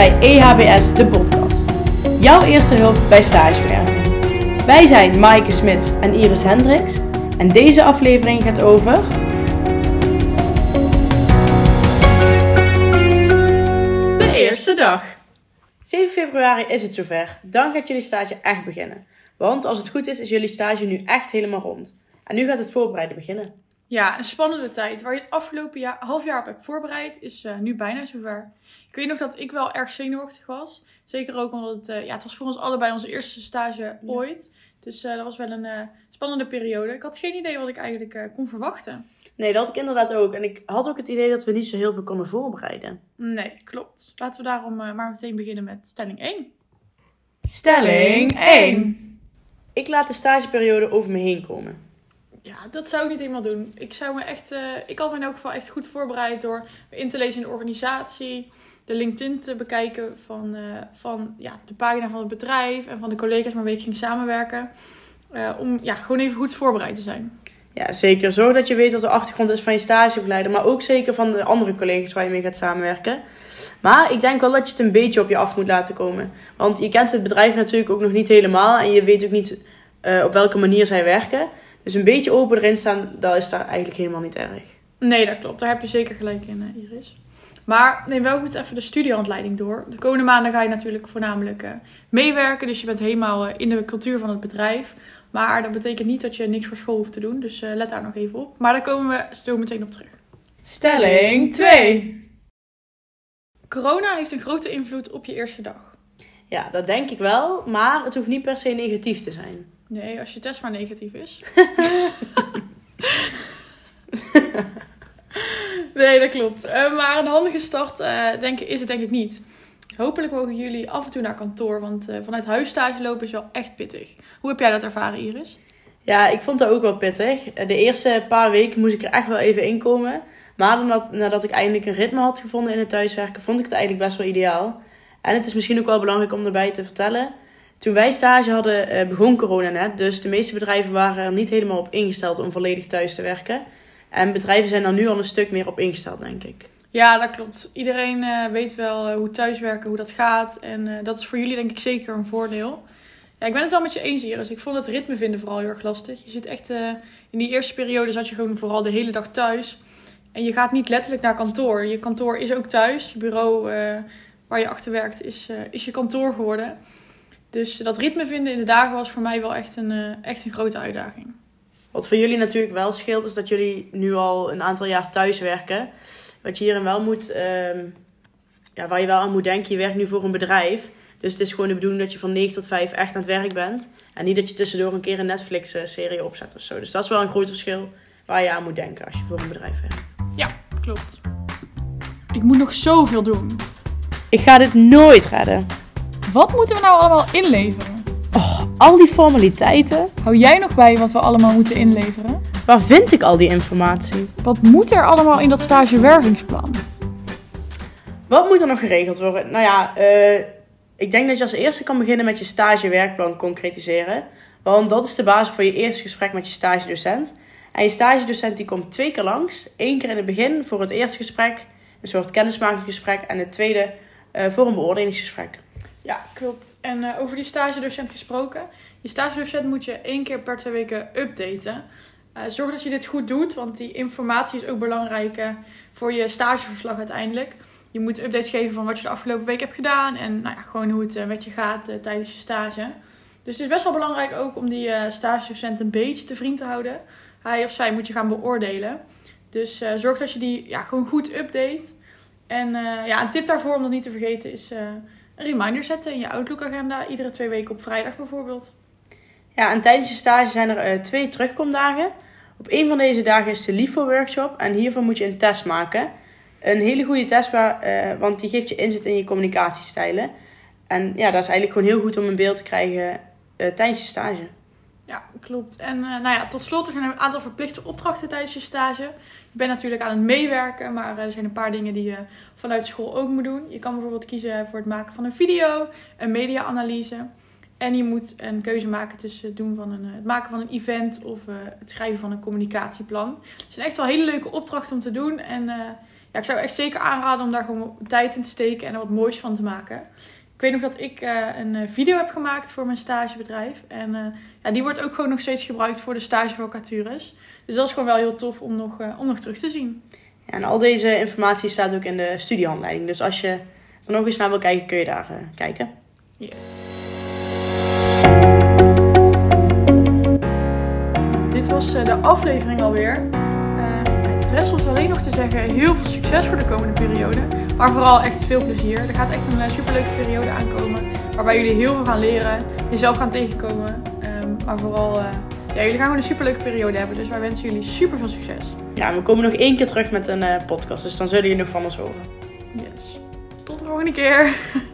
bij EHBS, de podcast. Jouw eerste hulp bij stagewerving. Wij zijn Maaike Smits en Iris Hendricks. En deze aflevering gaat over... De eerste dag. 7 februari is het zover. Dan gaat jullie stage echt beginnen. Want als het goed is, is jullie stage nu echt helemaal rond. En nu gaat het voorbereiden beginnen. Ja, een spannende tijd. Waar je het afgelopen jaar, half jaar op hebt voorbereid, is eh, nu bijna zover. Ik weet nog dat ik wel erg zenuwachtig was. Zeker ook omdat het, eh, ja, het was voor ons allebei onze eerste stage ooit. Dus eh, dat was wel een eh, spannende periode. Ik had geen idee wat ik eigenlijk eh, kon verwachten. Nee, dat had ik inderdaad ook. En ik had ook het idee dat we niet zo heel veel konden voorbereiden. Nee, klopt. Laten we daarom eh, maar meteen beginnen met stelling 1. Stelling 1. Ik laat de stageperiode over me heen komen. Ja, dat zou ik niet helemaal doen. Ik zou me echt, eh, ik had me in elk geval echt goed voorbereid door in te lezen in de organisatie, de LinkedIn te bekijken van, eh, van ja, de pagina van het bedrijf en van de collega's waarmee ik ging samenwerken. Eh, om ja, gewoon even goed voorbereid te zijn. Ja, zeker. Zorg dat je weet wat de achtergrond is van je stagebegeleider. Maar ook zeker van de andere collega's waar je mee gaat samenwerken. Maar ik denk wel dat je het een beetje op je af moet laten komen. Want je kent het bedrijf natuurlijk ook nog niet helemaal. En je weet ook niet op welke manier zij werken. Dus een beetje open erin staan, dat is daar eigenlijk helemaal niet erg. Nee, dat klopt. Daar heb je zeker gelijk in, eh, Iris. Maar neem wel goed even de studiehandleiding door. De komende maanden ga je natuurlijk voornamelijk eh, meewerken. Dus je bent helemaal eh, in de cultuur van het bedrijf. Maar dat betekent niet dat je niks voor school hoeft te doen. Dus eh, let daar nog even op. Maar daar komen we zo meteen op terug. Stelling 2. Corona heeft een grote invloed op je eerste dag. Ja, dat denk ik wel. Maar het hoeft niet per se negatief te zijn. Nee, als je test maar negatief is. nee, dat klopt. Eh, maar een handige start eh, denk, is het denk ik niet. Hopelijk mogen jullie af en toe naar kantoor, want eh, vanuit huis stage lopen is wel echt pittig. Hoe heb jij dat ervaren, Iris? Ja, ik vond dat ook wel pittig. De eerste paar weken moest ik er echt wel even inkomen. Maar nadat, nadat ik eindelijk een ritme had gevonden in het thuiswerken, vond ik het eigenlijk best wel ideaal. En het is misschien ook wel belangrijk om erbij te vertellen. Toen wij stage hadden, eh, begon corona net. Dus de meeste bedrijven waren er niet helemaal op ingesteld om volledig thuis te werken. En bedrijven zijn er nu al een stuk meer op ingesteld, denk ik. Ja, dat klopt. Iedereen eh, weet wel eh, hoe thuiswerken, hoe dat gaat. En dat is voor jullie denk ik zeker een voordeel. Ja, ik ben het wel met je eens, Iris. Ik vond het ritme vinden vooral heel erg lastig. Je zit echt... in die eerste periode zat je gewoon vooral de hele dag thuis. En je gaat niet letterlijk naar kantoor. Je kantoor is ook thuis. Je bureau waar je achter werkt is, eh, is je kantoor geworden. Dus dat ritme vinden in de dagen was voor mij wel echt een, eh, echt een grote uitdaging. Wat voor jullie natuurlijk wel scheelt, is dat jullie nu al een aantal jaar thuis werken. Wat je hierin wel moet, ehm, ja, waar je wel aan moet denken, je werkt nu voor een bedrijf. Dus het is gewoon de bedoeling dat je van 9 tot 5 echt aan het werk bent. En niet dat je tussendoor een keer een Netflix-serie opzet of zo. Dus dat is wel een groot verschil waar je aan moet denken als je voor een bedrijf werkt. Ja, klopt. Ik moet nog zoveel doen. Ik ga dit nooit redden. Wat moeten we nou allemaal inleveren? Oh, al die formaliteiten. Hou jij nog bij wat we allemaal moeten inleveren? Waar vind ik al die informatie? Wat moet er allemaal in dat stagewervingsplan? Wat moet er nog geregeld worden? Nou ja, eh, ik denk dat je als eerste kan beginnen met je stagewerkplan concretiseren. Want dat is de basis voor je eerste gesprek met je stagedocent. En je stagedocent die komt twee keer langs. Eén keer in het begin voor het eerste gesprek, een soort kennismakingsgesprek. En het tweede voor een beoordelingsgesprek. Ja, klopt. En eh, over die stagedocent gesproken. Je stagedocent moet je één keer per twee weken updaten. Eh, zorg dat je dit goed doet, want die informatie is ook belangrijk eh, voor je stageverslag uiteindelijk. Je moet updates geven van wat je de afgelopen week hebt gedaan en nou ja, gewoon hoe het eh, met je gaat eh, tijdens je stage. Dus het is best wel belangrijk ook om die eh stagedocent een beetje te vriend te houden. Hij of zij moet je gaan beoordelen. Dus eh, zorg dat je die ja, gewoon goed update. En eh, ja, een tip daarvoor om dat niet te vergeten is eh, een reminder zetten in je Outlook-agenda. Iedere twee weken op vrijdag bijvoorbeeld. Ja, en tijdens je stage zijn er eh, twee terugkomdagen. Op een van deze dagen is de LIFO-workshop. En hiervoor moet je een test maken. Een hele goede test, waar, want die geeft je inzicht in je communicatiestijlen. En ja, dat is eigenlijk gewoon heel goed om een beeld te krijgen tijdens je stage. Ja, klopt. En nou ja, tot slot er zijn er een aantal verplichte opdrachten tijdens je stage. Je bent natuurlijk aan het meewerken, maar eh, er zijn een paar dingen die je vanuit school ook moet doen. Je kan bijvoorbeeld kiezen voor het maken van een video, een media-analyse. En je moet een keuze maken tussen het, doen van een, eh, het maken van een event of eh, het schrijven van een communicatieplan. Het zijn echt wel hele leuke opdrachten om te doen. En ja, ik zou echt zeker aanraden om daar gewoon tijd in te steken en er wat moois van te maken. Ik weet nog dat ik eh, een eh, video heb gemaakt voor mijn stagebedrijf. En eh, ja, die wordt ook gewoon nog steeds gebruikt voor de stagevacatures. Dus dat is gewoon wel heel tof om nog, om nog terug te zien. Ja, en al deze informatie staat ook in de studiehandleiding. Dus als je er nog eens naar wil kijken, kun je daar kijken. Yes. Dit was de aflevering alweer. Het rest was alleen nog te zeggen heel veel succes voor de komende periode. Maar vooral echt veel plezier. Er gaat echt een superleuke periode aankomen. Waarbij jullie heel veel gaan leren. Jezelf gaan tegenkomen. Um, maar vooral, uh, ja, jullie gaan gewoon een superleuke periode hebben. Dus wij wensen jullie super veel succes. Ja, we komen nog één keer terug met een uh, podcast. Dus dan zullen jullie nog van ons horen. Yes. Tot de volgende keer.